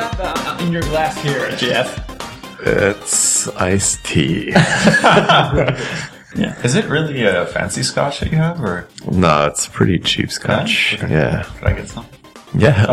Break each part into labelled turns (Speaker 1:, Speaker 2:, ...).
Speaker 1: you have uh, in your glass here, Jeff?
Speaker 2: It's iced tea.
Speaker 1: Yeah.
Speaker 3: Is it really a fancy scotch that you have, or
Speaker 2: no, it's pretty cheap scotch.
Speaker 3: Okay.
Speaker 2: Yeah.
Speaker 3: could I get some?
Speaker 2: Yeah.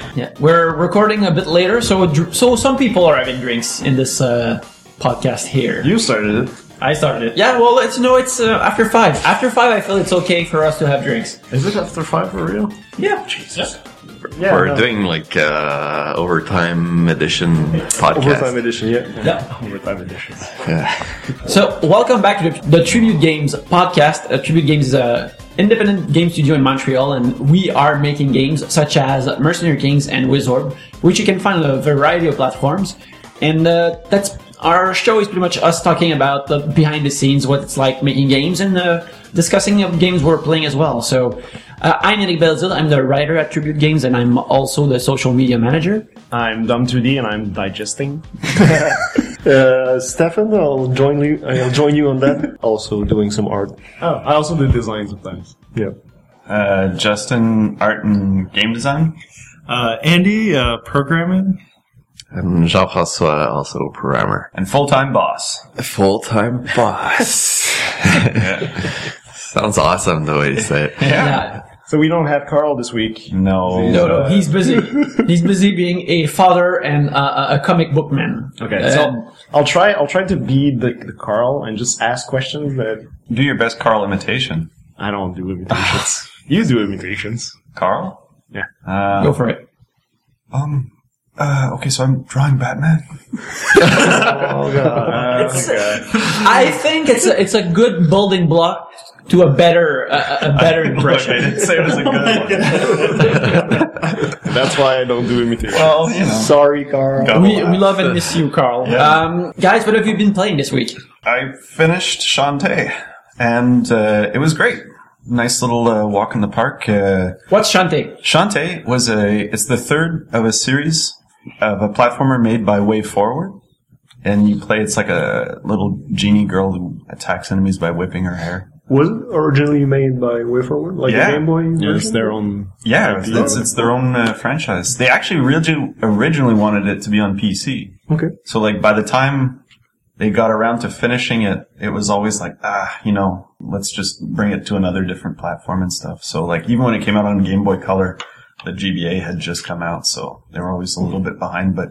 Speaker 1: Yeah, we're recording a bit later, so so some people are having drinks in this uh, podcast here.
Speaker 4: You started it.
Speaker 1: I started it. Yeah, well, it's no, it's uh, after five. After five, I feel it's okay for us to have drinks.
Speaker 4: Is it after five for real?
Speaker 1: Yeah, Jesus.
Speaker 4: Yeah.
Speaker 2: We're
Speaker 4: no.
Speaker 2: doing like uh, overtime edition podcast.
Speaker 4: overtime edition. Yeah.
Speaker 1: Yeah.
Speaker 4: Overtime edition.
Speaker 2: Yeah.
Speaker 1: So, welcome back to the, the Tribute Games podcast. Uh, Tribute Games is a independent game studio in Montreal, and we are making games such as Mercenary Kings and Wizorb, which you can find on a variety of platforms. And uh, that's our show is pretty much us talking about the behind the scenes, what it's like making games, and uh, discussing the games we're playing as well. So, uh, I'm Eric Belzil. I'm the writer at Tribute Games, and I'm also the social media manager.
Speaker 4: I'm Dom2D and I'm digesting. uh, Stefan, I'll join you. I'll join you on that. Also doing some art.
Speaker 5: Oh, I also do design sometimes.
Speaker 4: Yeah.
Speaker 3: Uh, Justin, art and game design.
Speaker 5: Uh, Andy, uh, programming.
Speaker 2: And Jean-François, also programmer.
Speaker 3: And full-time boss.
Speaker 2: Full time boss. Sounds awesome the way you say it.
Speaker 1: Yeah.
Speaker 4: So we don't have Carl this week.
Speaker 3: No.
Speaker 1: No, no, he's busy. he's busy being a father and uh, a comic book man.
Speaker 4: Okay.
Speaker 1: Uh,
Speaker 4: so I'll try. I'll try to be the, the Carl and just ask questions that
Speaker 3: Do your best Carl imitation.
Speaker 4: I don't do imitations. you do imitations.
Speaker 3: Carl?
Speaker 4: Yeah.
Speaker 3: Uh,
Speaker 1: go for it.
Speaker 3: um, uh, okay, so I'm drawing Batman.
Speaker 4: Oh god.
Speaker 1: I think it's a, it's a good building block to a better uh, a better impression.
Speaker 3: I didn't say it was a good one.
Speaker 4: That's why I don't do imitations.
Speaker 3: Well, you know.
Speaker 4: Sorry, Carl.
Speaker 3: Go.
Speaker 1: We, we love and miss you, Carl.
Speaker 3: Yeah.
Speaker 1: Um, guys, what have you been playing this week?
Speaker 3: I finished Shantae, and uh, it was great. Nice little uh, walk in the park. Uh,
Speaker 1: What's Shantae?
Speaker 3: Shantae was a. It's the third of a series of a platformer made by WayForward, and you play. It's like a little genie girl who attacks enemies by whipping her hair.
Speaker 4: Was it originally made by WayForward, like
Speaker 3: Yeah.
Speaker 4: a Game Boy?
Speaker 5: Yeah, it's their own.
Speaker 3: Yeah, it's, it's, it's their own uh, franchise. They actually really originally wanted it to be on PC.
Speaker 4: Okay.
Speaker 3: So like by the time they got around to finishing it, it was always like, ah, you know, let's just bring it to another different platform and stuff. So like even when it came out on Game Boy Color, the GBA had just come out, so they were always a little bit behind. But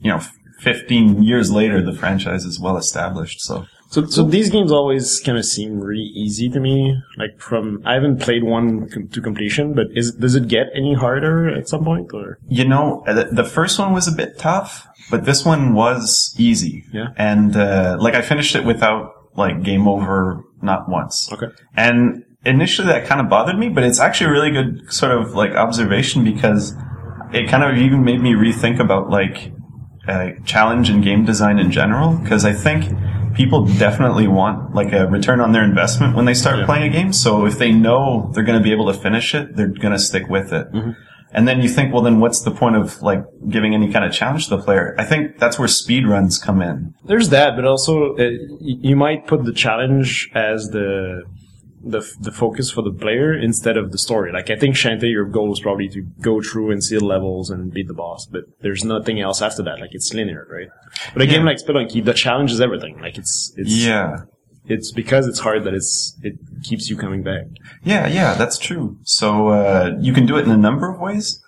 Speaker 3: you know, 15 years later, the franchise is well established. So
Speaker 4: So, so these games always kind of seem really easy to me. Like from, I haven't played one com- to completion, but is does it get any harder at some point, or
Speaker 3: you know, the, the first one was a bit tough, but this one was easy.
Speaker 4: Yeah.
Speaker 3: And uh, like I finished it without like game over, not once.
Speaker 4: okay?
Speaker 3: And initially that kind of bothered me, but it's actually a really good sort of like observation because it kind of even made me rethink about like uh, challenge in game design in general. Because I think people definitely want like a return on their investment when they start playing a game. So if they know they're going to be able to finish it, they're going to stick with it. And then you think, well, then what's the point of like giving any kind of challenge to the player? I think that's where speed runs come in.
Speaker 4: There's that, but also uh, you might put the challenge as the the the focus for the player instead of the story. Like I think Shantae, your goal is probably to go through and see the levels and beat the boss, but there's nothing else after that. Like it's linear, right? But a game like Spelunky, the challenge is everything. Like it's it's
Speaker 3: Yeah.
Speaker 4: it's because it's hard that it's it keeps you coming back.
Speaker 3: Yeah, yeah, that's true. So uh, you can do it in a number of ways,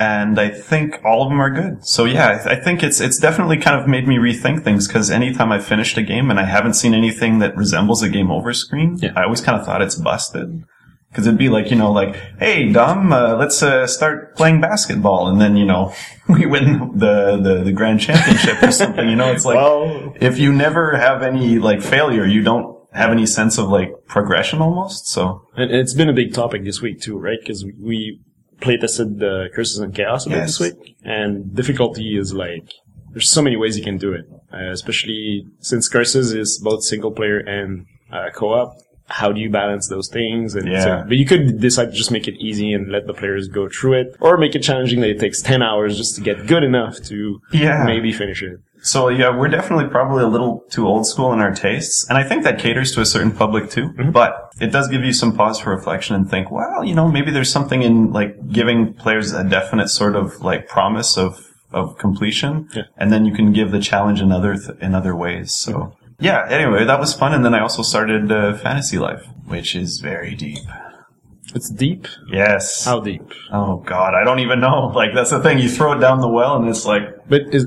Speaker 3: and I think all of them are good. So yeah, I, th- I think it's it's definitely kind of made me rethink things because anytime I finished a game and I haven't seen anything that resembles a game over screen,
Speaker 4: Yeah.
Speaker 3: I always kind of thought it's busted. Because it'd be like, you know, like, hey, Dom, uh, let's uh, start playing basketball, and then you know we win the, the the grand championship or something. You know, it's like
Speaker 4: Well,
Speaker 3: if you never have any like failure, you don't have any sense of like progression almost. So
Speaker 4: and it's been a big topic this week too, right? Because we playtested the Curses and Chaos a bit
Speaker 3: Yes.
Speaker 4: this week, and difficulty is like there's so many ways you can do it, uh, especially since Curses is both single player and uh, co-op. How do you balance those things? And
Speaker 3: Yeah.
Speaker 4: so, but you could decide to just make it easy and let the players go through it, or make it challenging that it takes ten hours just to get good enough to
Speaker 3: Yeah.
Speaker 4: maybe finish it.
Speaker 3: So yeah, we're definitely probably a little too old school in our tastes, and I think that caters to a certain public too.
Speaker 4: Mm-hmm.
Speaker 3: But it does give you some pause for reflection and think, well, you know, maybe there's something in like giving players a definite sort of like promise of of completion,
Speaker 4: Yeah.
Speaker 3: and then you can give the challenge in other th- in other ways. So.
Speaker 4: Mm-hmm.
Speaker 3: Yeah, anyway, that was fun. And then I also started uh, Fantasy Life, which is very deep.
Speaker 4: It's deep.
Speaker 3: Yes.
Speaker 4: How deep?
Speaker 3: Oh, God. I don't even know. Like, that's the thing. You throw it down the well and it's like,
Speaker 4: But is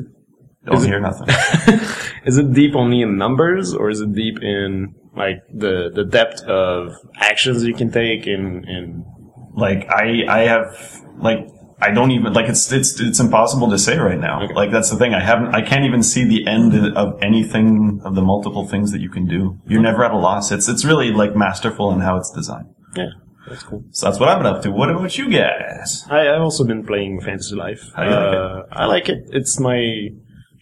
Speaker 3: don't
Speaker 4: Is it-
Speaker 3: hear nothing.
Speaker 4: is it deep only in numbers, or is it deep in like the the depth of actions you can take in in
Speaker 3: like I I have like I don't even like it's it's it's impossible to say right now.
Speaker 4: Okay.
Speaker 3: Like that's the thing. I haven't I can't even see the end of anything of the multiple things that you can do. You're never at a loss. It's it's really like masterful in how it's designed.
Speaker 4: yeah. That's cool.
Speaker 3: So that's what I've been up to. What about you guys?
Speaker 4: I, I've also been playing Fantasy Life.
Speaker 3: How do you like
Speaker 4: uh, I like it. It's my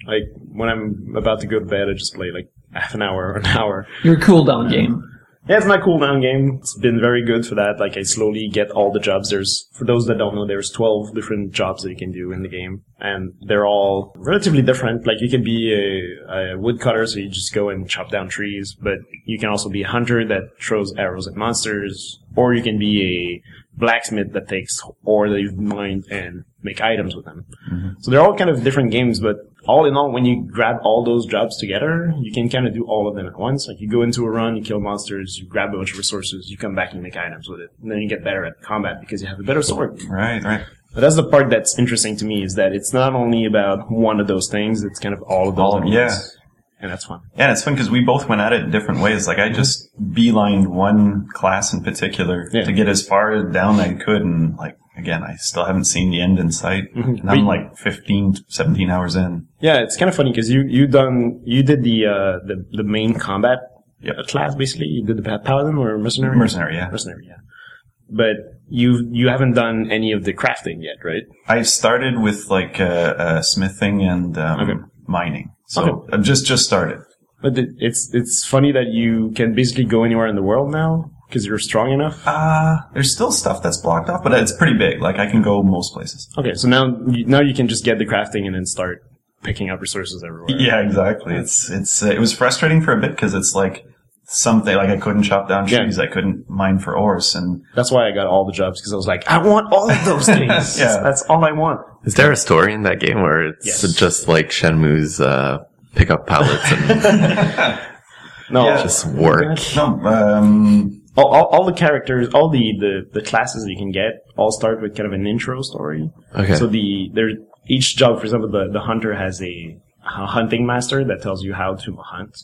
Speaker 4: like when I'm about to go to bed, I just play like half an hour or an hour.
Speaker 1: Your cooldown game.
Speaker 4: Yeah, it's my cooldown game. It's been very good for that. Like I slowly get all the jobs. There's for those that don't know, there's 12 different jobs that you can do in the game, and they're all relatively different. Like you can be a, a woodcutter, so you just go and chop down trees, but you can also be a hunter that throws arrows at monsters, or you can be a blacksmith that takes ore that you've mined and make items with them. Mm-hmm. So they're all kind of different games, but all in all, when you grab all those jobs together, you can kind of do all of them at once. Like you go into a run, you kill monsters, you grab a bunch of resources, you come back and make items with it. And then you get better at combat because you have a better sword.
Speaker 3: Right, right.
Speaker 4: But that's the part that's interesting to me is that it's not only about one of those things, it's kind of all of those
Speaker 3: All
Speaker 4: once.
Speaker 3: Yeah.
Speaker 4: And that's fun.
Speaker 3: Yeah, and it's fun because we both went at it in different ways. Like I just beelined one class in particular
Speaker 4: Yeah.
Speaker 3: to get as far down I could, and like again, I still haven't seen the end in sight. And I'm like 15, 17 hours in.
Speaker 4: Yeah, it's kind of funny because you you done you did the uh the the main combat
Speaker 3: Yep.
Speaker 4: class basically. You did the pa- paladin or mercenary.
Speaker 3: Mercenary, yeah.
Speaker 4: Mercenary, yeah. But you you haven't done any of the crafting yet, right?
Speaker 3: I started with like uh, uh, smithing and um,
Speaker 4: Okay.
Speaker 3: mining, so
Speaker 4: Okay.
Speaker 3: I've just just started.
Speaker 4: But it's it's funny that you can basically go anywhere in the world now because you're strong enough.
Speaker 3: Uh, there's still stuff that's blocked off, but it's pretty big. Like I can go most places.
Speaker 4: Okay, so now you, now you can just get the crafting and then start picking up resources everywhere.
Speaker 3: Yeah, exactly. It's it's uh, it was frustrating for a bit because it's like something like I couldn't chop down
Speaker 4: Yeah.
Speaker 3: trees, I couldn't mine for ores, and
Speaker 4: That's why I got all the jobs because I was like, I want all of those things.
Speaker 3: Yeah.
Speaker 4: that's all I want.
Speaker 2: Is there a story in that game where it's
Speaker 4: Yes.
Speaker 2: just like Shenmue's uh, pick up pallets and
Speaker 4: No,
Speaker 3: Yeah.
Speaker 2: just work?
Speaker 3: no, um,
Speaker 4: all, all, all the characters, all the, the, the classes you can get, all start with kind of an intro story.
Speaker 2: Okay.
Speaker 4: So the there each job, for example, the, the hunter has a, a hunting master that tells you how to hunt,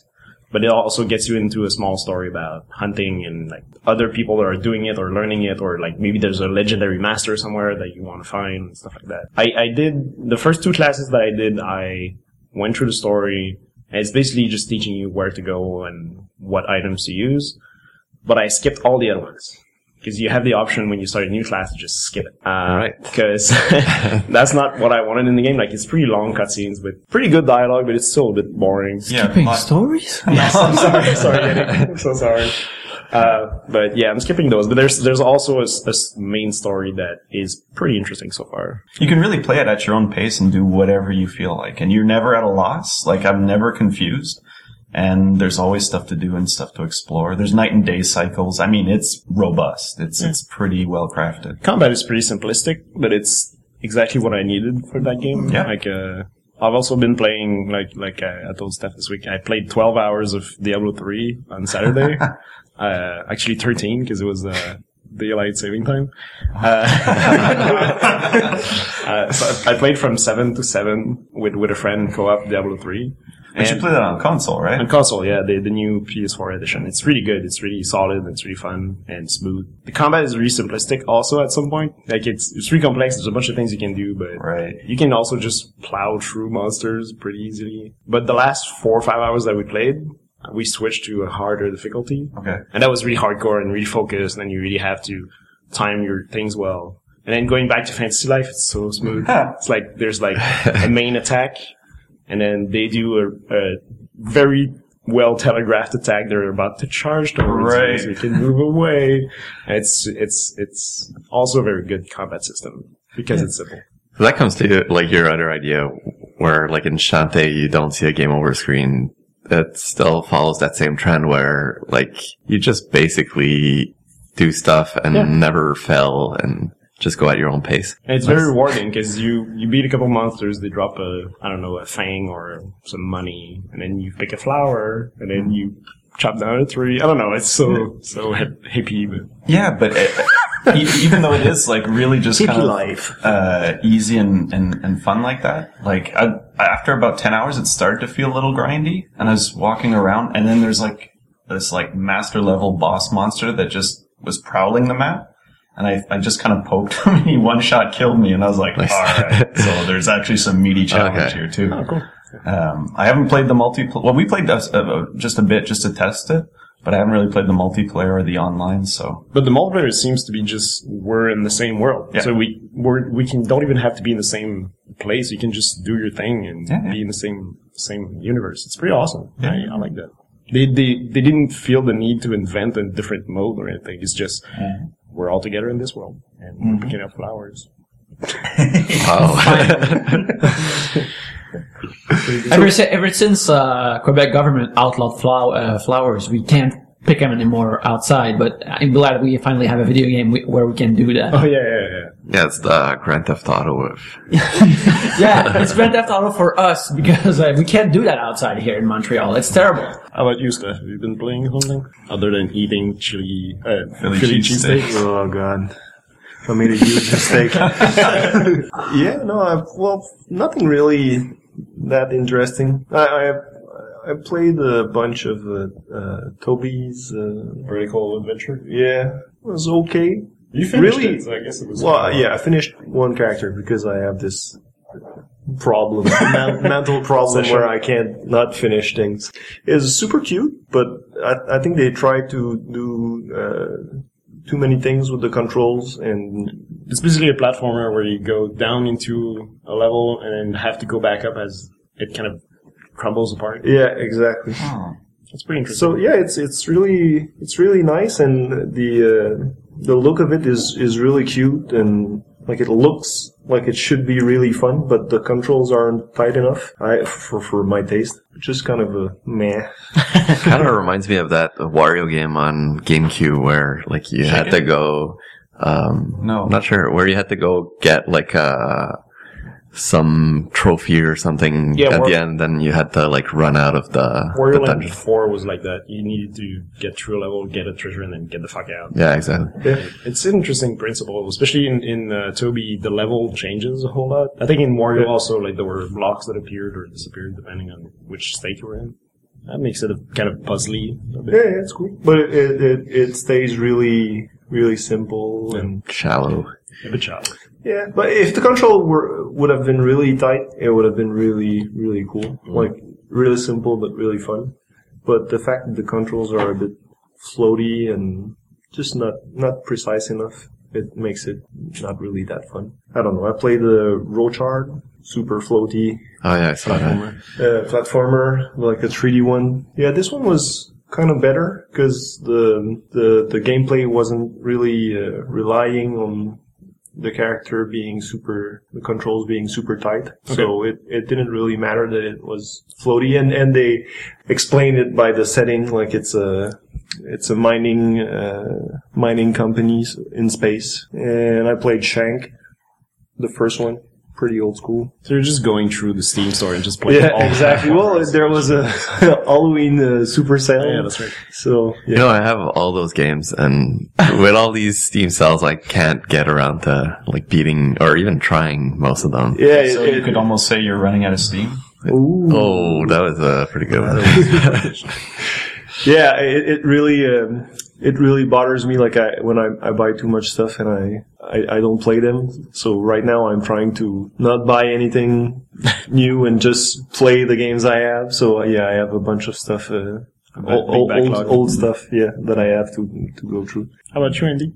Speaker 4: but it also gets you into a small story about hunting and like other people that are doing it or learning it, or like maybe there's a legendary master somewhere that you want to find and stuff like that. I, I did the first two classes that I did. I went through the story. And it's basically just teaching you where to go and what items to use but I skipped all the other ones because you have the option when you start a new class to just skip it. Uh,
Speaker 2: right.
Speaker 4: Because that's not what I wanted in the game. Like it's pretty long cutscenes with pretty good dialogue, but it's still a bit boring.
Speaker 3: yeah,
Speaker 1: Skipping
Speaker 3: lot-
Speaker 1: stories?
Speaker 4: Yes, I'm sorry, sorry, Eddie. I'm so sorry. Uh, but yeah, I'm skipping those. But there's there's also a, s- a s- main story that is pretty interesting so far.
Speaker 3: you can really play it at your own pace and do whatever you feel like, and you're never at a loss. Like I'm never confused. And there's always stuff to do and stuff to explore. There's night and day cycles. I mean, it's robust. It's it's pretty well crafted.
Speaker 4: Combat is pretty simplistic, but it's exactly what I needed for that game.
Speaker 3: Yeah.
Speaker 4: Like, uh, I've also been playing, like, like I, I told Steph this week, I played 12 hours of Diablo 3 on Saturday. uh, actually 13, because it was, uh, daylight saving time. Uh, uh, so I played from 7 to 7 with, with a friend co-op Diablo 3.
Speaker 3: But you
Speaker 4: And-
Speaker 3: play that on console, right?
Speaker 4: on console, yeah, the, the new PS4 edition. It's really good. It's really solid. It's really fun and smooth. The combat is really simplistic also at some point. Like it's, it's really complex. There's a bunch of things you can do, but
Speaker 3: Right.
Speaker 4: you can also just plow through monsters pretty easily. But the last four or five hours that we played, we switched to a harder difficulty.
Speaker 3: Okay.
Speaker 4: And that was really hardcore and really focused and you really have to time your things well. And then going back to Fantasy Life, it's so smooth. it's like, there's like a main attack and then they do a, a very well telegraphed attack they're about to charge towards you,
Speaker 3: Right.
Speaker 4: so you can move away. It's it's it's also a very good combat system because it's simple.
Speaker 2: So that comes to like your other idea where like in Shantae you don't see a game over screen. It still follows that same trend where like you just basically do stuff and
Speaker 4: Yeah.
Speaker 2: never fail and just go at your own pace.
Speaker 4: And it's very rewarding because you, you beat a couple monsters, they drop a, I don't know, a fang or some money, and then you pick a flower, and then you chop down a tree. I don't know, it's so, so hip- hippie, but
Speaker 3: Yeah, but it, e- even though it is like really just kind of
Speaker 4: life.
Speaker 3: uh, easy and, and, and fun like that, like I, after about 10 hours, it started to feel a little grindy and I was walking around and then there's like this like master level boss monster that just was prowling the map. And I, I just kind of poked him and he one shot killed me and I was like,
Speaker 2: Nice.
Speaker 3: all right. So there's actually some meaty challenge
Speaker 2: Okay.
Speaker 3: here too.
Speaker 4: Oh, cool.
Speaker 3: Um, I haven't played the multiplayer. Well, we played uh, uh, just a bit just to test it, but I haven't really played the multiplayer or the online. So
Speaker 4: But the multiplayer seems to be just we're in the same world,
Speaker 3: Yeah.
Speaker 4: so we we're, we can don't even have to be in the same place. You can just do your thing and
Speaker 3: Yeah, yeah.
Speaker 4: be in the same same universe. It's pretty awesome.
Speaker 3: Yeah.
Speaker 4: I, I like that. They, they they didn't feel the need to invent a different mode or anything. It's just we're all together in this world and
Speaker 3: Mm-hmm.
Speaker 4: we're picking up flowers.
Speaker 2: Wow.
Speaker 1: Ever, si- ever since uh, Quebec government outlawed flow- uh, flowers, we can't pick them anymore outside. But I'm glad we finally have a video game we- where we can do that.
Speaker 4: Oh yeah, yeah, yeah.
Speaker 2: yeah, it's the Grand Theft Auto of
Speaker 1: yeah, it's Grand Theft Auto for us because uh, we can't do that outside here in Montreal. It's terrible.
Speaker 4: How about you, Steph? Have you been playing something other than eating chili, uh,
Speaker 3: Philly
Speaker 4: Philly
Speaker 3: cheesesteak.
Speaker 4: cheesesteak?
Speaker 6: Oh god. I made a huge mistake. yeah, no, I've, well, nothing really that interesting. I, I, I played a bunch of uh, uh, Tobe's. Uh,
Speaker 4: Vertical adventure.
Speaker 6: yeah, it was okay.
Speaker 4: You finished
Speaker 6: Really?
Speaker 4: it, so I guess it was.
Speaker 6: Well, yeah, I finished one character because I have this problem, men- mental problem
Speaker 4: Session.
Speaker 6: where I can't not finish things. It's super cute, but I, I think they try to do uh, too many things with the controls and
Speaker 4: It's basically a platformer where you go down into a level and then have to go back up as it kind of crumbles apart.
Speaker 6: yeah, exactly.
Speaker 4: It's pretty interesting.
Speaker 6: So yeah, it's it's really it's really nice, and the uh, the look of it is is really cute, and like it looks like it should be really fun, but the controls aren't tight enough. I for for my taste, just kind of a meh.
Speaker 2: kind of reminds me of that Wario game on GameCube where like you had to go um
Speaker 3: No.
Speaker 2: I'm not sure where you had to go get like uh some trophy or something
Speaker 4: Yeah,
Speaker 2: at
Speaker 4: War-
Speaker 2: the end then you had to like run out of the, the
Speaker 4: Wario Land
Speaker 2: dungeon.
Speaker 4: 4 was like that. You needed to get through a level, get a treasure, and then get the fuck out.
Speaker 2: Yeah, exactly.
Speaker 4: It's an interesting principle, especially in, in uh, Tobe, the level changes a whole lot. I think in Wario also, like, there were blocks that appeared or disappeared depending on which state you were in. That makes it a, kind of puzzly a bit.
Speaker 6: Yeah, yeah, it's cool, but it it, it, it stays really really simple and
Speaker 2: Shallow.
Speaker 4: A bit shallow.
Speaker 6: Yeah. But if the control were would have been really tight, it would have been really really cool, like really simple but really fun. But the fact that the controls are a bit floaty and just not not precise enough, it makes it not really that fun. I don't know. I played the Rochard, super floaty
Speaker 2: Oh yeah, I saw that.
Speaker 6: uh, platformer, like a 3D one. Yeah, this one was kind of better because the the the gameplay wasn't really uh, relying on the character being super, the controls being super tight. So it, it didn't really matter that it was floaty, and and they explained it by the setting, like it's a it's a mining uh, mining company in space. And I played Shank, the first one, pretty old school.
Speaker 4: So you're just going through the Steam store and just playing all
Speaker 6: Yeah, exactly. Well, there was a Halloween uh, super sale.
Speaker 4: Yeah, that's right.
Speaker 6: So
Speaker 2: You
Speaker 6: yeah,
Speaker 2: know, I have all those games, and with all these Steam sales, I can't get around to like beating or even trying most of them.
Speaker 6: yeah.
Speaker 3: So
Speaker 6: it-
Speaker 3: you could almost say you're running out of steam.
Speaker 6: Ooh.
Speaker 2: Oh, that was a pretty good one.
Speaker 6: Yeah, it, it really um, it really bothers me. Like I when I, I buy too much stuff and I, I I don't play them. So right now I'm trying to not buy anything new and just play the games I have. So uh, yeah, I have a bunch of stuff. Uh,
Speaker 4: big
Speaker 6: old, old, old stuff, yeah, that I have to to go through.
Speaker 4: How about you, Andy?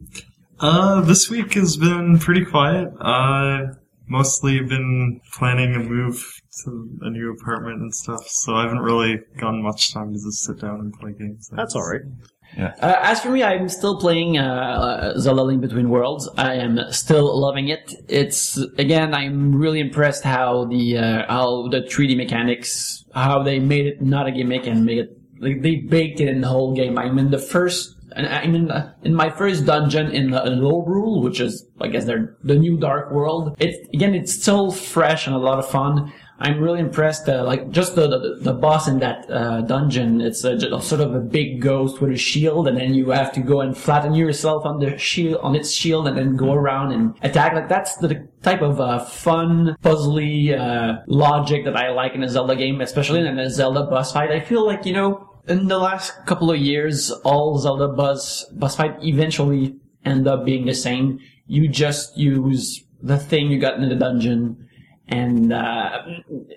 Speaker 5: Uh, this week has been pretty quiet. I mostly been planning a move to a new apartment and stuff, so I haven't really gotten much time to just sit down and play games.
Speaker 4: That's all right.
Speaker 1: Uh, as for me, I'm still playing uh, Zelda Link Between Worlds. I am still loving it. It's again, I'm really impressed how the uh, how the 3D mechanics, how they made it not a gimmick and made it like they baked it in the whole game. I'm in the first, I'm in the, in my first dungeon in the Lorule, which is I guess they're the new Dark World. It again, it's still fresh and a lot of fun. I'm really impressed. Uh, like just the, the the boss in that uh, dungeon, it's a, sort of a big ghost with a shield, and then you have to go and flatten yourself on the shield on its shield, and then go around and attack. Like that's the type of uh, fun, puzzly uh, logic that I like in a Zelda game, especially in a Zelda boss fight. I feel like you know. In the last couple of years, all Zelda boss boss fight eventually end up being the same. You just use the thing you got in the dungeon and uh,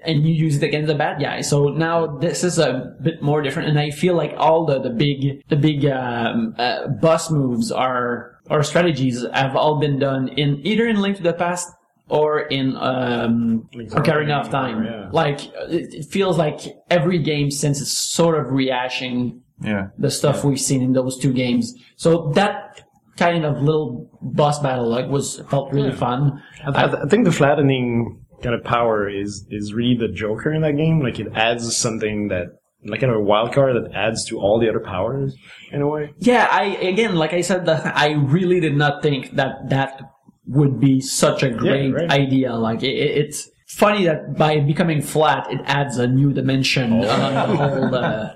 Speaker 1: and you use it against the bad guy. So now this is a bit more different, and I feel like all the the big the big um, uh, boss moves are or strategies have all been done in either in Link to the Past or in um, Ocarina of Time.
Speaker 4: yeah.
Speaker 1: Like it, it feels like every game since is sort of rehashing
Speaker 3: Yeah.
Speaker 1: the stuff we've seen in those two games. So that kind of little boss battle like was felt really fun.
Speaker 4: I, th- I think the flattening kind of power is is really the Joker in that game. Like it adds something that like kind of a wild card that adds to all the other powers in a way.
Speaker 1: Yeah, I again, like I said, that I really did not think that that would be such a great
Speaker 4: right.
Speaker 1: idea. Like it, it- it's funny that by becoming flat, it adds a new dimension
Speaker 4: Oh.
Speaker 1: on the whole uh,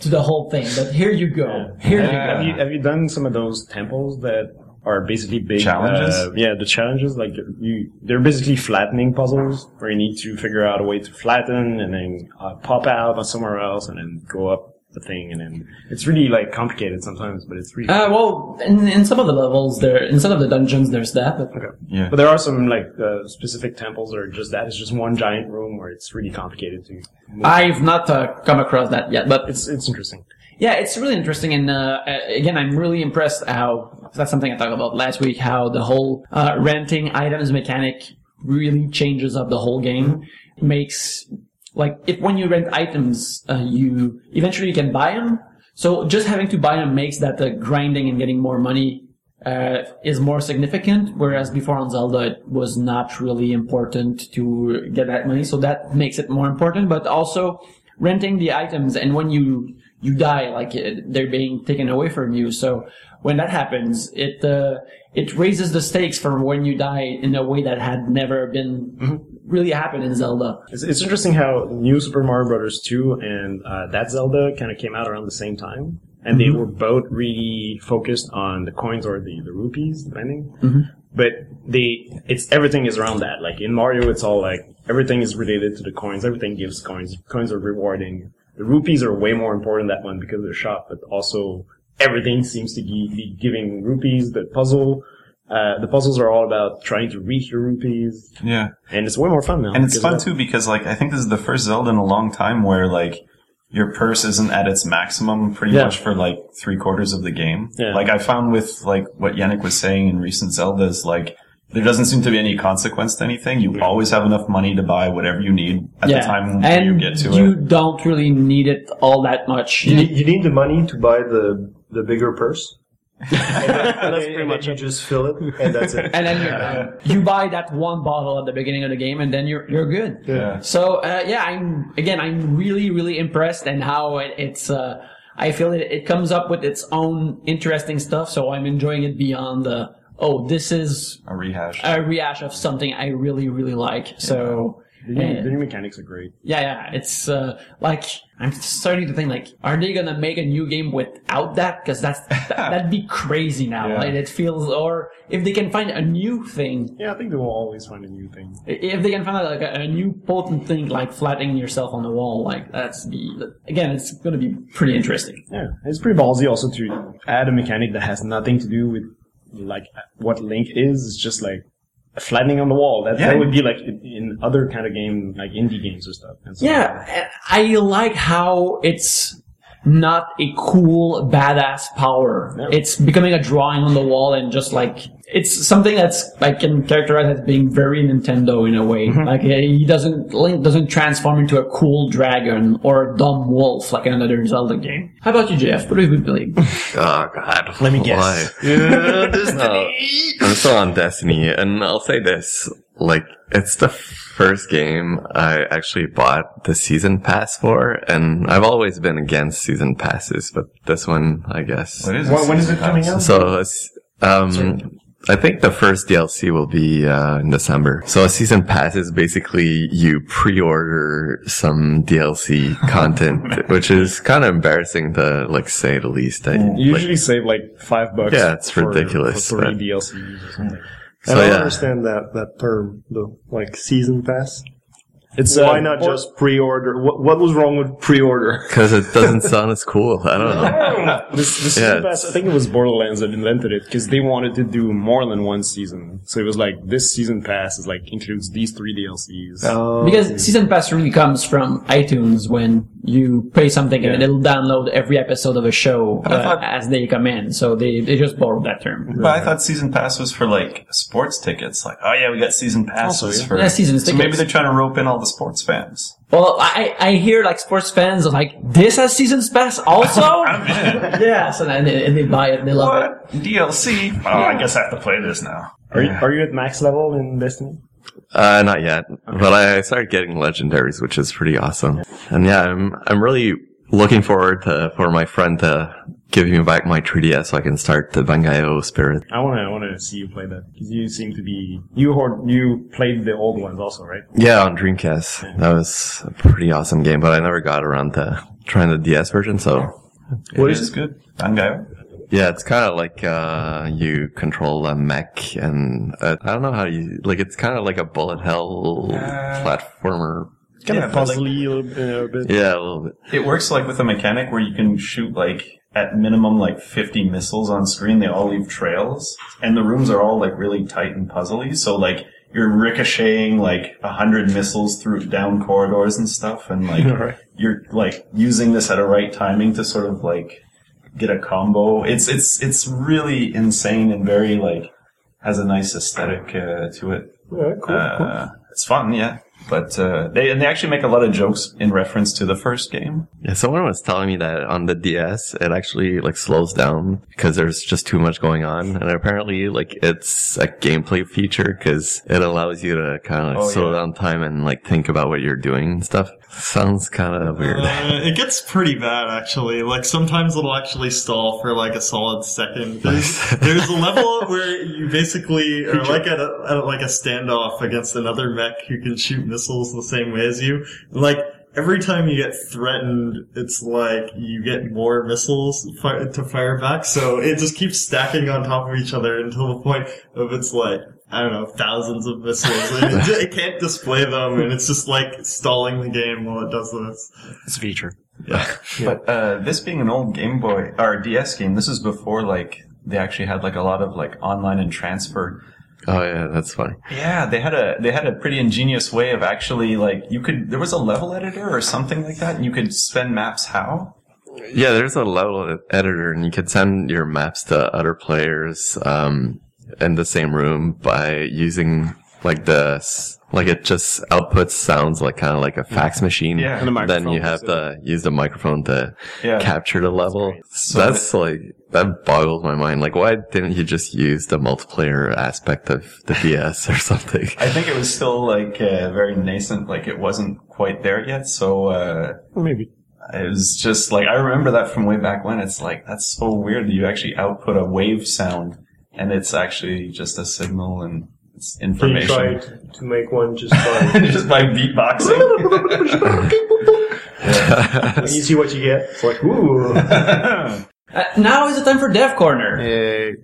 Speaker 1: to the whole thing. But here you go, here you
Speaker 4: Have
Speaker 1: go.
Speaker 4: you have you done some of those temples that are basically big
Speaker 3: Challenges?
Speaker 4: uh, yeah, the challenges like you they're basically flattening puzzles where you need to figure out a way to flatten and then uh, pop out on somewhere else and then go up the thing and then it's really like complicated sometimes, but it's really
Speaker 1: Uh, well, in, in some of the levels, there, in some of the dungeons, there's that. But
Speaker 3: Yeah.
Speaker 4: But there are some like uh, specific temples or just that. It's just one giant room where it's really complicated to. Move.
Speaker 1: I've not uh, come across that yet. But
Speaker 4: It's it's interesting.
Speaker 1: Yeah, it's really interesting, and uh, uh, again, I'm really impressed how that's something I talked about last week. How the whole uh, renting items mechanic really changes up the whole game. Makes like if when you rent items, uh, you eventually you can buy them. So just having to buy them makes that the grinding and getting more money uh, is more significant. Whereas before on Zelda, it was not really important to get that money. So that makes it more important. But also renting the items, and when you you die, like it, they're being taken away from you. So when that happens, it uh, it raises the stakes for when you die in a way that had never been really happened in Zelda.
Speaker 4: It's, it's interesting how New Super Mario Brothers 2 and uh, that Zelda kind of came out around the same time. And they were both really focused on the coins or the, the rupees, depending. But they, it's everything is around that. Like in Mario, it's all like everything is related to the coins. Everything gives coins. Coins are rewarding. The rupees are way more important that one because they're shot, but also everything seems to be, giving rupees. The puzzle, uh, the puzzles are all about trying to reach the rupees,
Speaker 3: Yeah.
Speaker 4: and it's way more fun now.
Speaker 3: And it's fun too because like I think this is the first Zelda in a long time where like your purse isn't at its maximum pretty
Speaker 4: Yeah.
Speaker 3: much for like three quarters of the game.
Speaker 4: Yeah.
Speaker 3: Like I found with like what Yannick was saying in recent Zeldas, like there doesn't seem to be any consequence to anything. You always have enough money to buy whatever you need at the time
Speaker 1: and
Speaker 3: you get to
Speaker 1: you
Speaker 3: it.
Speaker 1: You don't really need it all that much.
Speaker 6: You need, you need the money to buy the the bigger purse. and
Speaker 4: That's pretty
Speaker 6: and
Speaker 4: much
Speaker 6: then you just fill it, and that's it.
Speaker 1: and then you're done. You buy that one bottle at the beginning of the game, and then you're you're good.
Speaker 3: Yeah.
Speaker 1: So uh, yeah, I'm again, I'm really really impressed and how it, it's. Uh, I feel it it comes up with its own interesting stuff. So I'm enjoying it beyond the oh, this is
Speaker 3: A rehash.
Speaker 1: a rehash of something I really really like. So.
Speaker 4: The new,
Speaker 1: Yeah.
Speaker 4: the new mechanics are great.
Speaker 1: Yeah, yeah. It's uh, like I'm starting to think like, are they gonna make a new game without that? Because that's that, that'd be crazy now.
Speaker 3: Yeah.
Speaker 1: Like, it feels, or if they can find a new thing,
Speaker 4: Yeah, I think they will always find a new thing.
Speaker 1: if they can find like a, a new potent thing, like flattening yourself on the wall, like that's again, it's gonna be pretty interesting.
Speaker 4: Yeah, it's pretty ballsy also to add a mechanic that has nothing to do with like what Link is. It's just like a flattening on the wall. That,
Speaker 3: Yeah.
Speaker 4: that would be like in, other kind of game, like indie games or stuff. And so
Speaker 1: Yeah, I like how it's not a cool badass power. It's becoming a drawing on the wall and just like it's something that's I can characterize as being very Nintendo in a way. Like uh, he doesn't Link doesn't transform into a cool dragon or a dumb wolf like in another Zelda game. How about you, Jeff? What have you believe?
Speaker 2: Oh God.
Speaker 4: Let me guess.
Speaker 2: Why? Yeah, Destiny. I'm still on Destiny, and I'll say this: like, it's the first game I actually bought the season pass for, and I've always been against season passes, but this one, I guess.
Speaker 3: What is
Speaker 4: When- when is it coming out?
Speaker 2: So, it's, um, I think the first DLC will be uh, in December. So a season pass is basically you pre-order some DLC content, which is kind of embarrassing to like say the least. I,
Speaker 4: You
Speaker 2: like-
Speaker 4: usually save like five bucks.
Speaker 2: Yeah, it's
Speaker 4: for-
Speaker 2: ridiculous,
Speaker 4: For three
Speaker 2: but-
Speaker 4: DLCs or something.
Speaker 2: so
Speaker 6: I don't
Speaker 2: yeah.
Speaker 6: understand that, that term, though. Like season pass.
Speaker 4: It's
Speaker 6: Why
Speaker 4: uh,
Speaker 6: not
Speaker 4: or-
Speaker 6: just pre-order? What, what was wrong with pre-order?
Speaker 2: Because it doesn't sound as cool. I don't know.
Speaker 4: This, this
Speaker 2: Yeah,
Speaker 4: season pass, I think it was Borderlands that invented it because they wanted to do more than one season. So it was like this season pass is like includes these three DLCs.
Speaker 6: Uh,
Speaker 1: Because season pass really comes from iTunes when you pay something and it'll download every episode of a show uh,
Speaker 3: thought-
Speaker 1: as they come in. So they, they just borrowed that term.
Speaker 3: But I thought season pass was for like sports tickets. Like, oh yeah, we got season passes
Speaker 4: Also, yeah.
Speaker 3: for
Speaker 1: Yeah, season
Speaker 3: So maybe they're trying to rope in all the sports fans.
Speaker 1: Well, I, I hear like sports fans are like, this has season pass also? yeah, so then they, and they buy it and they love it.
Speaker 3: DLC? Oh, I guess I have to play this now.
Speaker 4: Are you are you at max level in Destiny?
Speaker 2: Uh, not yet, but I started getting legendaries, which is pretty awesome. And yeah, I'm I'm really looking forward to for my friend to give me back my 3DS so I can start the Bangai-O Spirit.
Speaker 4: I want to I want to see you play that because you seem to be you hoard, you played the old ones also, right?
Speaker 2: Yeah, on Dreamcast, that was a pretty awesome game, but I never got around to trying the DS version. So
Speaker 3: What is good? Bangai-O?
Speaker 2: Yeah, it's kind of like uh, you control a mech, and uh, I don't know how you like. It's kind of like a bullet hell platformer.
Speaker 4: It's Kind
Speaker 3: Yeah,
Speaker 4: of
Speaker 3: but, like,
Speaker 4: puzzly a little bit. uh, a bit.
Speaker 2: Yeah, a little bit.
Speaker 3: It works like with a mechanic where you can shoot like at minimum like 50 missiles on screen. They all leave trails and the rooms are all like really tight and puzzly. So like you're ricocheting like a hundred missiles through down corridors and stuff. And like
Speaker 6: Right.
Speaker 3: you're like using this at a right timing to sort of like get a combo. It's, it's, it's really insane and very like has a nice aesthetic uh, to it.
Speaker 6: yeah, cool, cool.
Speaker 3: Uh, it's fun, yeah. But uh, they and they actually make a lot of jokes in reference to the first game.
Speaker 2: Yeah, someone was telling me that on the DS, it actually like slows down because there's just too much going on, and apparently like it's a gameplay feature because it allows you to kind of like
Speaker 3: Oh,
Speaker 2: slow
Speaker 3: yeah.
Speaker 2: down time and like think about what you're doing and stuff. Sounds kind of weird.
Speaker 5: Uh, it gets pretty bad actually. Like sometimes it'll actually stall for like a solid second. There's, there's a level where you basically are like at, a, at like a standoff against another mech who can shoot missiles the same way as you. Like every time you get threatened, it's like you get more missiles fi- to fire back. So it just keeps stacking on top of each other until the point of it's like. I don't know, thousands of missiles, and it, it can't display them, and it's just like stalling the game while it does this.
Speaker 4: It's a feature. Yeah.
Speaker 3: But uh, this being an old Game Boy or DS game, this is before like they actually had like a lot of like online and transfer.
Speaker 2: oh yeah, that's funny.
Speaker 3: Yeah, they had a they had a pretty ingenious way of actually like you could there was a level editor or something like that, and you could spend maps how.
Speaker 2: Yeah, there's a level editor, and you could send your maps to other players um, in the same room by using like the like it just outputs sounds like kind of like a fax machine.
Speaker 3: Yeah.
Speaker 4: And the
Speaker 2: then you have
Speaker 4: is
Speaker 2: to use the microphone to
Speaker 3: Yeah.
Speaker 2: capture the level.
Speaker 3: So
Speaker 2: That's like that boggles my mind. Like, why didn't you just use the multiplayer aspect of the DS or something?
Speaker 3: I think it was still like uh, very nascent, like it wasn't quite there yet. So uh,
Speaker 6: Maybe.
Speaker 3: it was just like I remember that from way back when. It's like that's so weird that you actually output a wave sound, and it's actually just a signal and it's
Speaker 6: Can you
Speaker 3: information.
Speaker 6: try to, to make one just by...
Speaker 3: just by beatboxing.
Speaker 6: when you see what you get, it's like, ooh.
Speaker 1: Uh, now is the time for Dev Corner.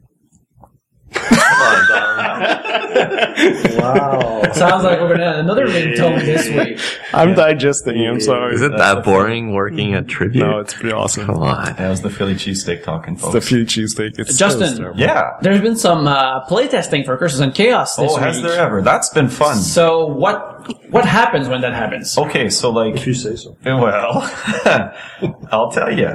Speaker 6: Wow.
Speaker 1: Sounds like we're gonna have another ringtone this week.
Speaker 4: I'm digesting. I'm sorry.
Speaker 2: Is it that boring working at trivia?
Speaker 4: No, it's pretty awesome.
Speaker 2: Come on.
Speaker 3: that was the Philly cheesesteak talking, folks.
Speaker 4: The few cheesesteak. It's
Speaker 1: Justin.
Speaker 4: it's terrible.
Speaker 3: yeah.
Speaker 1: There's been some uh, playtesting for Curses and Chaos this
Speaker 3: Oh, has
Speaker 1: week.
Speaker 3: there ever? That's been fun.
Speaker 1: So what what happens when that happens?
Speaker 3: Okay, so like
Speaker 6: If you say so.
Speaker 3: Well, I'll tell you.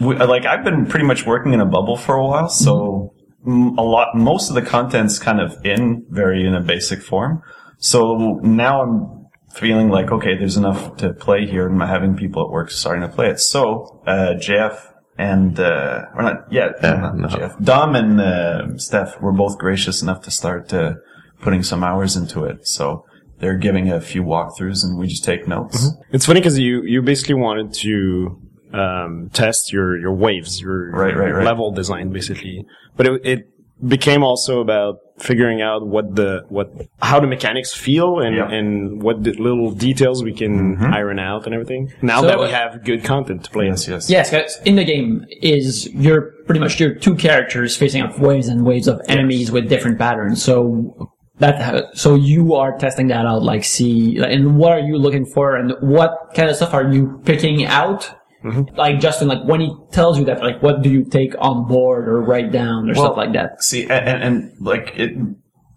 Speaker 3: We, like I've been pretty much working in a bubble for a while, so m- a lot, most of the content's kind of in very in a basic form. So now I'm feeling like, okay, there's enough to play here and I'm having people at work starting to play it. So, uh, JF and, uh, or not, yeah, not
Speaker 2: no.
Speaker 3: JF. Dom and, uh, Steph were both gracious enough to start, uh, putting some hours into it. So they're giving a few walkthroughs and we just take notes.
Speaker 4: It's funny because you you basically wanted to um, test your your waves, your,
Speaker 3: Right,
Speaker 4: your
Speaker 3: right, right.
Speaker 4: level design, basically. But it, it became also about figuring out what the what how the mechanics feel and
Speaker 3: Yeah.
Speaker 4: and what the little details we can iron out and everything. Now
Speaker 1: So,
Speaker 4: that we have good content to play.
Speaker 3: Yes, yes.
Speaker 1: Yes, guys. In the game, is you're pretty much your two characters facing off waves and waves of enemies with different patterns. So that so you are testing that out, like see, and what are you looking for, and what kind of stuff are you picking out? Mm-hmm. Like Justin, like when he tells you that, like what do you take on board or write down or stuff like that?
Speaker 3: See, and, and, and like it,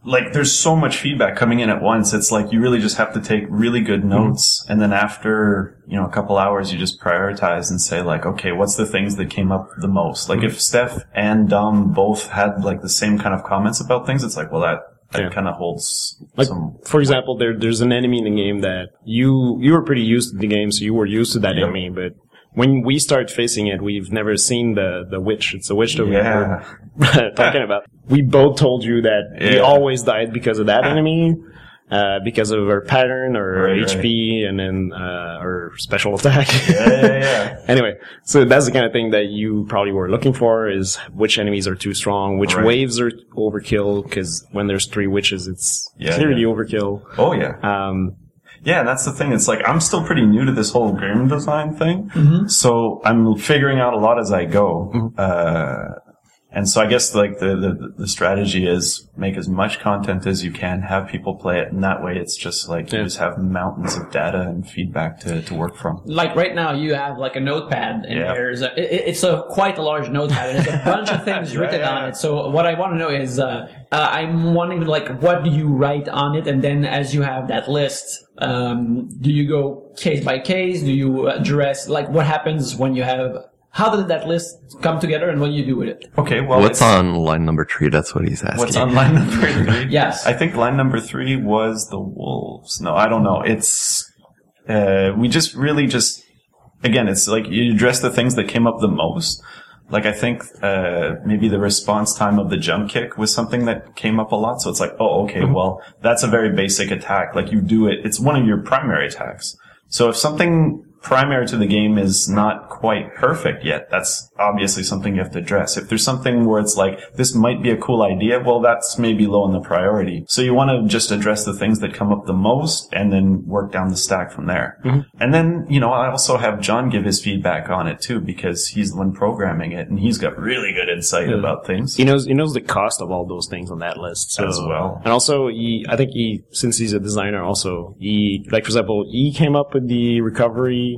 Speaker 3: like there's so much feedback coming in at once. It's like you really just have to take really good mm-hmm. notes, and then after you know a couple hours, you just prioritize and say like, okay, what's the things that came up the most? Like if mm-hmm. Steph and Dom both had like the same kind of comments about things, it's like, well, that that
Speaker 4: Yeah.
Speaker 3: kind of holds
Speaker 4: Like,
Speaker 3: some.
Speaker 4: for example, there there's an enemy in the game that you you were pretty used to the game, so you were used to that
Speaker 3: Yep.
Speaker 4: enemy. But when we start facing it, we've never seen the the witch. It's a witch that
Speaker 3: Yeah.
Speaker 4: we're talking about. We both told you that we always died because of that enemy. Uh, because of our pattern or
Speaker 3: Right,
Speaker 4: HP and then uh, our special attack.
Speaker 3: Yeah, yeah, yeah.
Speaker 4: anyway, so that's the kind of thing that you probably were looking for is which enemies are too strong, which
Speaker 3: Right.
Speaker 4: waves are overkill, because when there's three witches, it's
Speaker 3: Yeah,
Speaker 4: clearly
Speaker 3: yeah.
Speaker 4: overkill.
Speaker 3: Oh yeah.
Speaker 4: Um,
Speaker 3: Yeah, and that's the thing. It's like I'm still pretty new to this whole game design thing, so I'm figuring out a lot as I go. Uh, and so I guess like the, the the strategy is make as much content as you can, have people play it, and that way it's just like
Speaker 4: Yeah.
Speaker 3: you just have mountains of data and feedback to, to work from.
Speaker 1: Like right now, you have like a notepad, and
Speaker 3: Yeah.
Speaker 1: there's a, it, it's a quite a large notepad, and there's a bunch of things written
Speaker 3: yeah,
Speaker 1: on it. So what I want to know is, uh, uh, I'm wondering like, what do you write on it, and then as you have that list, um, do you go case by case? Do you address like what happens when you have? How did that list come together, and what do you do with it?
Speaker 3: Okay, well,
Speaker 2: What's on line number three? That's what he's asking.
Speaker 3: What's on line number three?
Speaker 1: Yes.
Speaker 3: I think line number three was the wolves. No, I don't know. It's uh, we just really just again, it's like you address the things that came up the most. Like I think uh, maybe the response time of the jump kick was something that came up a lot. So it's like, oh, okay, well, that's a very basic attack. Like you do it. It's one of your primary attacks. So if something primary to the game is not quite perfect yet, that's obviously something you have to address. If there's something where it's like, this might be a cool idea, well, that's maybe low on the priority. So you want to just address the things that come up the most and then work down the stack from there. Mm-hmm. And then, you know, I also have John give his feedback on it too, because he's the one programming it and he's got really good insight about things.
Speaker 4: he knows he knows the cost of all those things on that list so.
Speaker 3: As well.
Speaker 4: And also, he I think he since he's a designer, also he like for example, he came up with the recovery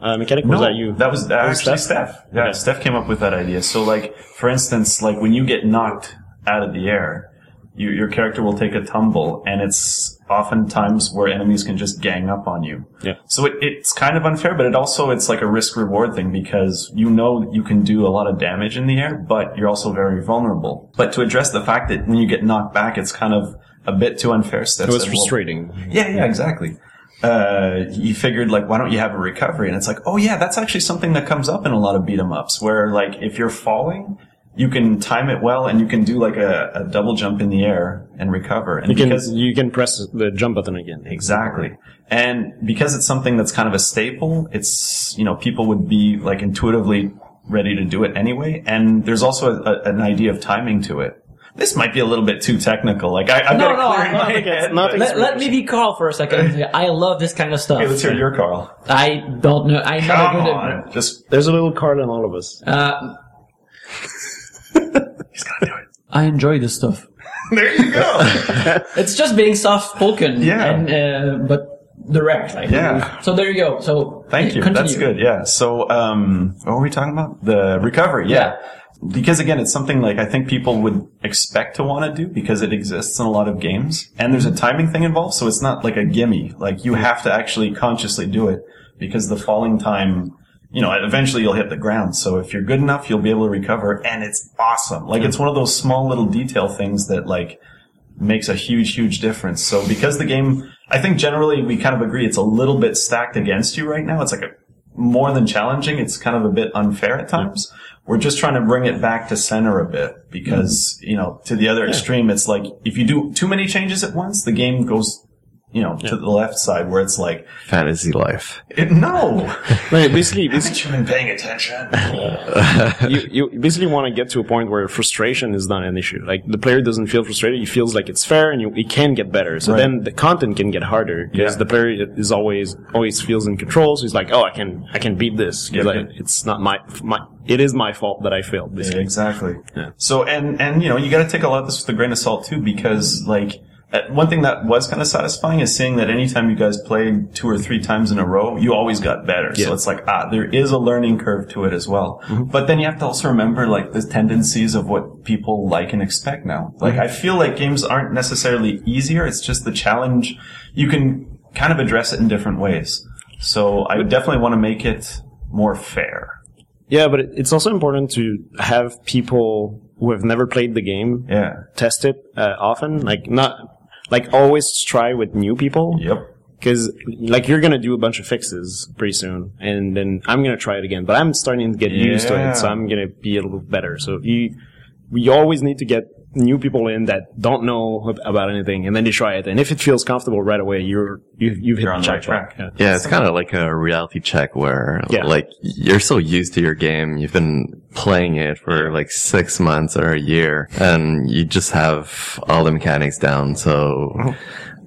Speaker 4: uh, mechanic. Was that you?
Speaker 3: That was actually
Speaker 4: Steph?
Speaker 3: Steph. Yeah,
Speaker 4: Okay.
Speaker 3: Steph came up with that idea. So, like, for instance, like when you get knocked out of the air, you, your character will take a tumble, and it's oftentimes where enemies can just gang up on you.
Speaker 4: Yeah.
Speaker 3: So it, it's kind of unfair, but it also it's like a risk reward thing because you know you can do a lot of damage in the air, but you're also very vulnerable. But to address the fact that when you get knocked back, it's kind of a bit too unfair. Steph
Speaker 4: it was
Speaker 3: said, well,
Speaker 4: frustrating.
Speaker 3: yeah, yeah, exactly. Uh, you figured like, why don't you have a recovery? And it's like, oh yeah, that's actually something that comes up in a lot of beat 'em ups where like if you're falling, you can time it well and you can do like a, a double jump in the air and recover. And
Speaker 4: You can
Speaker 3: because
Speaker 4: you can press the jump button again.
Speaker 3: Exactly. And because it's something that's kind of a staple, it's, you know, people would be like intuitively ready to do it anyway. And there's also a, an idea of timing to it. This might be a little bit too technical. Like I, I've
Speaker 1: No,
Speaker 3: got
Speaker 1: no,
Speaker 3: clear
Speaker 1: I
Speaker 3: in
Speaker 1: don't
Speaker 3: my head. but-
Speaker 1: Let, let me be Carl for a second. I love this kind of stuff.
Speaker 3: Okay, let's hear your Carl.
Speaker 1: I don't know. I'm not
Speaker 3: Come
Speaker 1: good at.
Speaker 3: on. Just,
Speaker 4: There's a little card on all of us.
Speaker 1: Uh,
Speaker 3: he's gonna do it.
Speaker 1: I enjoy this stuff.
Speaker 3: There you go.
Speaker 1: It's just being soft spoken.
Speaker 3: Yeah.
Speaker 1: And, uh, but direct. Like,
Speaker 3: Yeah.
Speaker 1: So there you go. So
Speaker 3: Thank you.
Speaker 1: Continue.
Speaker 3: That's good. Yeah. So, um, what were we talking about? The recovery. Yeah. Because again, it's something like I think people would expect to want to do because it exists in a lot of games and there's a timing thing involved. So it's not like a gimme. Like you have to actually consciously do it because the falling time you know, eventually you'll hit the ground. So if you're good enough, you'll be able to recover and it's awesome. Like it's one of those small little detail things that like makes a huge, huge difference. So because the game, I think generally we kind of agree it's a little bit stacked against you right now. It's like a more than challenging. It's kind of a bit unfair at times. We're just trying to bring it back to center a bit because, mm-hmm. you know, to the other extreme, it's like if you do too many changes at once, the game goes, you know, to the left side where it's like,
Speaker 2: Fantasy life.
Speaker 3: it, no,
Speaker 4: Right, basically, basically
Speaker 3: haven't you been paying attention?
Speaker 4: you, you basically want to get to a point where frustration is not an issue. Like the player doesn't feel frustrated; he feels like it's fair, and you, it can get better. So
Speaker 3: Right.
Speaker 4: then the content can get harder because
Speaker 3: Yeah.
Speaker 4: the player is always always feels in control. So he's like, "Oh, I can I can beat this." 'Cause
Speaker 3: Yep.
Speaker 4: I- it's not my my it is my fault that I failed. Basically,
Speaker 3: exactly.
Speaker 4: Yeah.
Speaker 3: So, and, and, you know, you gotta take a lot of this with a grain of salt too, because like, one thing that was kind of satisfying is seeing that anytime you guys played two or three times in a row, you always got better. So it's like, ah, there is a learning curve to it as well. But then you have to also remember like the tendencies of what people like and expect now. Like, I feel like games aren't necessarily easier. It's just the challenge. You can kind of address it in different ways. So I definitely want to make it more fair.
Speaker 4: yeah, but it's also important to have people who have never played the game
Speaker 3: Yeah.
Speaker 4: test it uh, often. Like not like always try with new people.
Speaker 3: Yep.
Speaker 4: Because, like, you're gonna do a bunch of fixes pretty soon, and then I'm gonna try it again. But I'm starting to get used to it, so I'm gonna be a little better. So you, we always need to get new people in that don't know about anything, and then they try it. And if it feels comfortable right away, you're you, you've hit
Speaker 3: You're on the right
Speaker 4: jackpot.
Speaker 3: track.
Speaker 4: Yeah.
Speaker 2: Yeah, it's kind of like a reality check where,
Speaker 4: Yeah.
Speaker 2: like, you're so used to your game, you've been playing it for like six months or a year, and you just have all the mechanics down. So,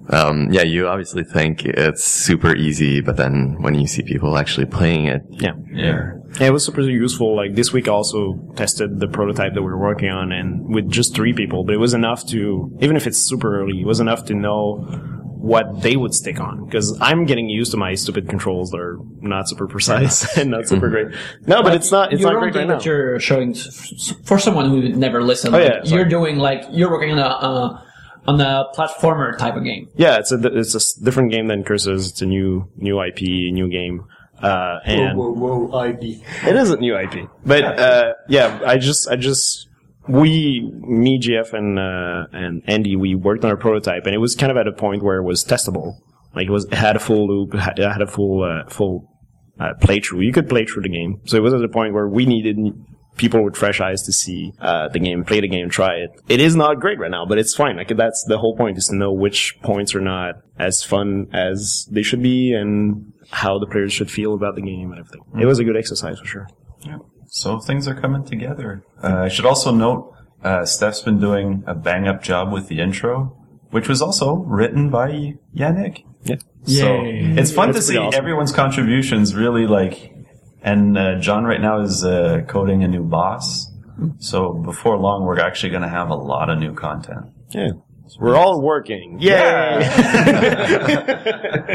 Speaker 2: um, yeah, you obviously think it's super easy, but then when you see people actually playing it,
Speaker 4: Yeah.
Speaker 3: Yeah.
Speaker 4: Yeah, it was super useful. Like this week, I also tested the prototype that we were working on, and with just three people, but it was enough to, even if it's super early, it was enough to know what they would stick on. Because I'm getting used to my stupid controls that are not super precise and not super great. No, but it's not. It's
Speaker 1: your
Speaker 4: not great right now.
Speaker 1: that you're showing for someone who would never listen.
Speaker 4: Oh, yeah,
Speaker 1: you're doing like you're working on a uh, on a platformer type of game.
Speaker 4: Yeah, it's a it's a different game than Curses. It's a new new IP, new game. Uh, and
Speaker 6: Whoa, whoa, whoa, IP.
Speaker 4: It is a new IP, but uh, yeah, I just, I just, we, me, Jeff, and uh, and Andy, we worked on a prototype, and it was kind of at a point where it was testable. Like it was, it had a full loop, had, it had a full, uh, full uh, playthrough. You could play through the game, so it was at a point where we needed people with fresh eyes to see uh, the game, play the game, try it. It is not great right now, but it's fine. Like that's the whole point is to know which points are not as fun as they should be, and how the players should feel about the game and everything. It was a good exercise for sure. Yeah.
Speaker 3: So things are coming together. Uh, I should also note, uh, Steph's been doing a bang up job with the intro, which was also written by Yannick.
Speaker 4: Yeah.
Speaker 3: So
Speaker 1: Yay.
Speaker 3: it's fun to see
Speaker 4: awesome.
Speaker 3: everyone's contributions really like, and uh, John right now is uh, coding a new boss. So before long, we're actually going to have a lot of new content.
Speaker 4: Yeah. We're all working. Yeah.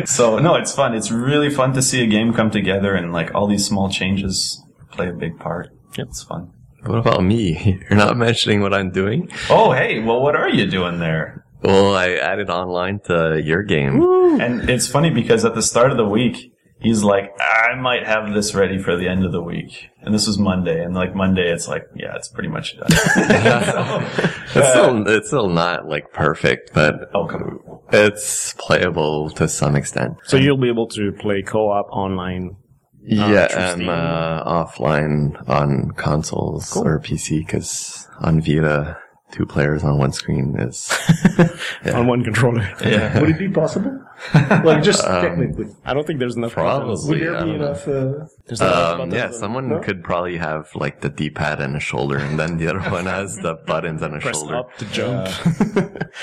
Speaker 3: So no, it's fun. It's really fun to see a game come together and like all these small changes play a big part. It's fun.
Speaker 2: what about me? You're not mentioning what I'm doing?
Speaker 3: Oh, hey, well, what are you doing there?
Speaker 2: Well, I added online to your game.
Speaker 3: And it's funny because at the start of the week, he's like, I might have this ready for the end of the week. And this was Monday. And like Monday, it's like, yeah, it's pretty much done.
Speaker 2: It's still, uh, it's still not like perfect, but
Speaker 3: oh, come
Speaker 2: it's playable to some extent.
Speaker 4: So you'll be able to play co-op online.
Speaker 2: Uh, yeah,
Speaker 4: um,
Speaker 2: and uh, offline on consoles or PC because on Vita, two players on one screen is.
Speaker 4: on one controller.
Speaker 3: Yeah.
Speaker 6: Would it be possible? like, just technically.
Speaker 4: I don't think there's enough.
Speaker 2: Probably.
Speaker 6: Would there be enough? Uh,
Speaker 4: There's not enough
Speaker 2: Um, yeah, someone
Speaker 6: No?
Speaker 2: could probably have like the D-pad and a shoulder, and then the other one has the buttons and a
Speaker 4: press
Speaker 2: shoulder.
Speaker 4: up to jump.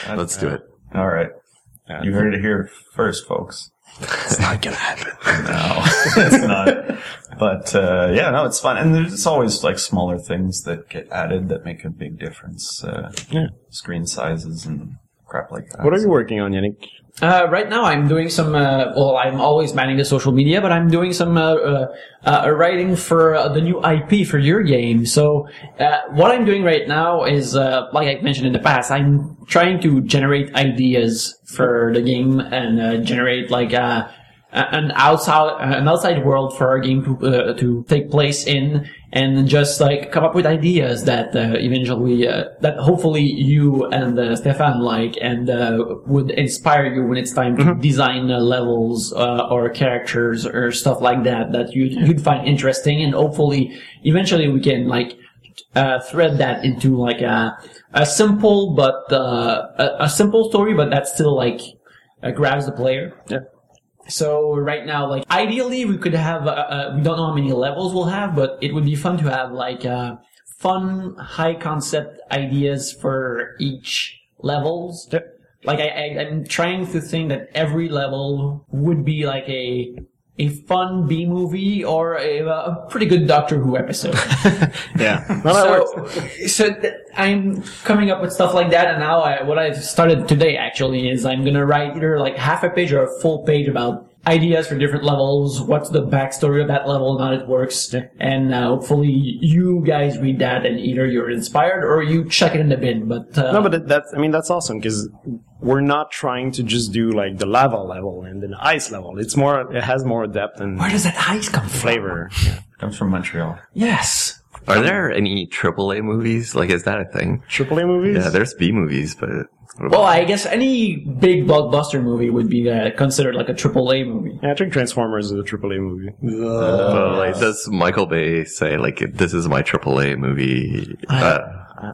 Speaker 2: Let's do it.
Speaker 3: All right. You heard it here first, folks.
Speaker 4: It's not gonna happen.
Speaker 3: No, it's not. But uh, yeah, no, it's fun, and there's always like smaller things that get added that make a big difference. Uh,
Speaker 4: Yeah.
Speaker 3: screen sizes and crap like that.
Speaker 4: What are you working on, Yannick?
Speaker 1: Uh, right now, I'm doing some. Uh, well, I'm always managing the social media, but I'm doing some uh, uh, uh, writing for uh, the new IP for your game. So, what I'm doing right now is, like I mentioned in the past, I'm trying to generate ideas for the game and generate like an outside an outside world for our game to to take place in, and just like come up with ideas that uh, eventually uh, that hopefully you and uh, Stefan like and uh, would inspire you when it's time to design uh, levels uh, or characters or stuff like that that you you'd find interesting, and hopefully eventually we can like uh, thread that into like a a simple but uh, a, a simple story, but that still like uh, grabs the player.
Speaker 4: Yeah.
Speaker 1: So right now, like ideally, we could have. Uh, uh, we don't know how many levels we'll have, but it would be fun to have like uh, fun, high concept ideas for each levels.
Speaker 4: Yep.
Speaker 1: Like I, I, I'm trying to think that every level would be like a a fun B movie or a, a pretty good Doctor Who episode.
Speaker 4: Yeah. No, that works.
Speaker 1: so, so th- I'm coming up with stuff like that, and now I, what I've started today actually is I'm gonna write either like half a page or a full page about ideas for different levels, what's the backstory of that level and how it works, and uh, hopefully you guys read that and either you're inspired or you chuck it in the bin. But uh,
Speaker 4: No, but that's, I mean, that's awesome because we're not trying to just do like the lava level and then ice level. It's more, it has more depth and
Speaker 1: where does that ice come from?
Speaker 4: flavor.
Speaker 3: Comes from Montreal.
Speaker 1: Yes.
Speaker 2: Are there any AAA movies? Like, is that a thing?
Speaker 4: AAA movies?
Speaker 2: Yeah, there's B movies, but what
Speaker 1: Well, I guess any big blockbuster movie would be uh, considered like a triple A movie.
Speaker 4: Yeah, I think Transformers is a AAA movie.
Speaker 2: But, like, does Michael Bay say like this is my AAA movie? Uh,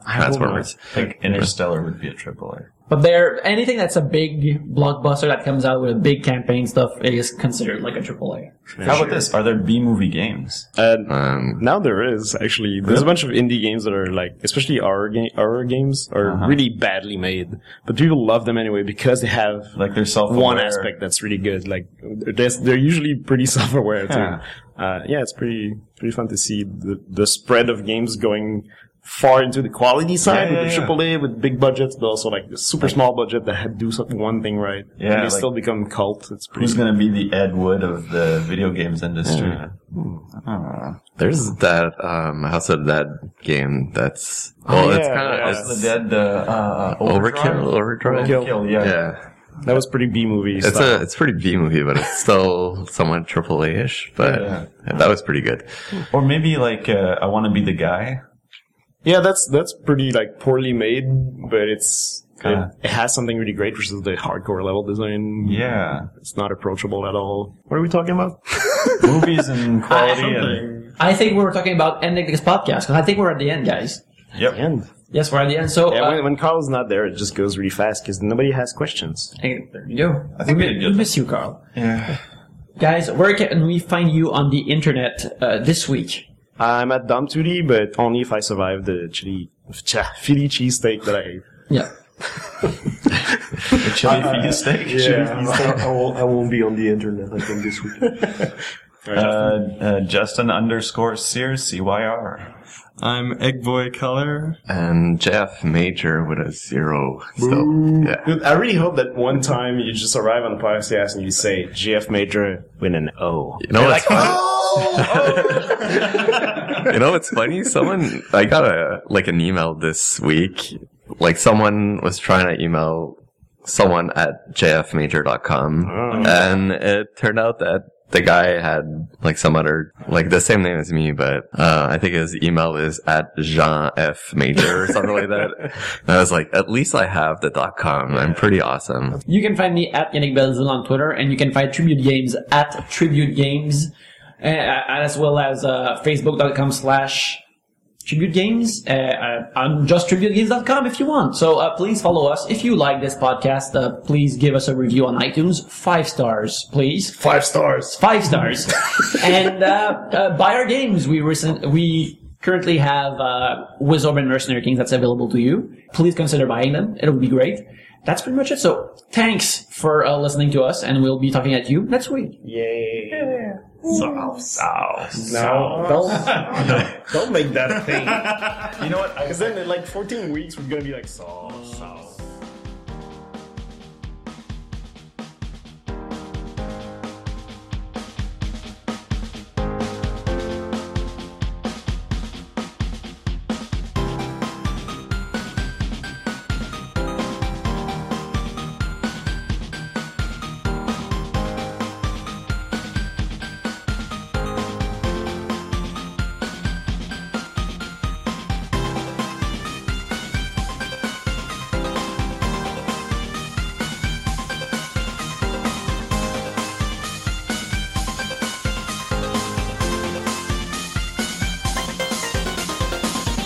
Speaker 2: Transformers.
Speaker 3: I think Interstellar would be a triple A.
Speaker 1: But there, anything that's a big blockbuster that comes out with a big campaign stuff is considered like a triple A.
Speaker 3: How about this? Are there B movie games?
Speaker 4: And
Speaker 2: Um,
Speaker 4: now there is actually. There's a bunch of indie games that are like, especially horror, ga- horror games, are really badly made, but people love them anyway because they have
Speaker 3: Like they're self
Speaker 4: one aspect that's really good. Like they're, they're usually pretty self-aware too.
Speaker 3: Huh.
Speaker 4: Uh, yeah, it's pretty pretty fun to see the the spread of games going far into the quality side
Speaker 3: Yeah,
Speaker 4: with
Speaker 3: yeah,
Speaker 4: the AAA with big budgets, but also like the super small budget that had do something one thing right.
Speaker 3: Yeah,
Speaker 4: and they
Speaker 3: like-
Speaker 4: still become cult. It's pretty.
Speaker 3: Who's going to be the Ed Wood of the video games industry? Ah.
Speaker 2: there's that um, House of the Dead game that's well, it's
Speaker 4: yeah,
Speaker 2: kind of
Speaker 3: House of the Dead, uh, uh,
Speaker 2: overkill. Overdrive.
Speaker 3: Overkill, yeah.
Speaker 2: Yeah,
Speaker 4: that was pretty B movie.
Speaker 2: it's
Speaker 4: style.
Speaker 2: a it's pretty B movie, but it's still somewhat AAA ish. But
Speaker 3: Yeah.
Speaker 2: that was pretty good.
Speaker 3: Or maybe like uh, I Want to Be the Guy.
Speaker 4: Yeah, that's that's pretty like poorly made, but it's it, it has something really great, which is the hardcore level design.
Speaker 3: Yeah.
Speaker 4: It's not approachable at all. What are we talking about?
Speaker 3: Movies and quality and
Speaker 1: I think we were talking about ending this podcast because I think we're at the end, guys.
Speaker 3: yep.
Speaker 4: end.
Speaker 1: Yes, we're at the end. So
Speaker 4: Yeah,
Speaker 1: uh,
Speaker 4: when, when Carl's not there, it just goes really fast because nobody has questions.
Speaker 1: hey, there you go.
Speaker 3: I think
Speaker 1: we,
Speaker 3: we did
Speaker 1: mi-
Speaker 3: good.
Speaker 1: we miss you, Carl.
Speaker 3: Yeah.
Speaker 1: Guys, where can we find you on the internet uh, this week?
Speaker 4: I'm at Dom 2D, but only if I survive the chili, cha, Philly cheesesteak that I ate.
Speaker 1: Yeah.
Speaker 3: The chili feed steak.
Speaker 6: I, I won't, I won't be on the internet, I think, this week.
Speaker 3: Uh, uh, Justin underscore Cyr, C-Y-R.
Speaker 5: I'm Eggboy Color.
Speaker 2: And Jeff Major with a zero. Still, yeah.
Speaker 4: Dude, I really hope that one time you just arrive on the podcast and you say GF Major with an O.
Speaker 2: You know what's funny? Oh, oh. you know what's funny? Someone I got a like an email this week. Like someone was trying to email someone at jfmajor.com oh. and it turned out that the guy had like some other like the same name as me, but uh, I think his email is at Jean F Major or something like that. And I was like, at least I have the dot com. I'm pretty awesome.
Speaker 1: You can find me at Yannick Belzil on Twitter, and you can find Tribute Games at Tribute Games, uh, as well as uh, Facebook.com slash Tribute Games, uh, uh, on justtributegames.com if you want. So uh, please follow us. If you like this podcast, uh, please give us a review on iTunes. Five stars, please.
Speaker 4: Five stars.
Speaker 1: Five stars. and uh, uh, buy our games. We recent we currently have uh, Wizorb and Mercenary Kings that's available to you. Please consider buying them. It'll be great. That's pretty much it. So thanks for uh, listening to us, and we'll be talking at you next week.
Speaker 4: Yay.
Speaker 3: South, south.
Speaker 4: No, don't, don't make that a thing. You know what? Because then in like 14 weeks, we're going to be like, so, so.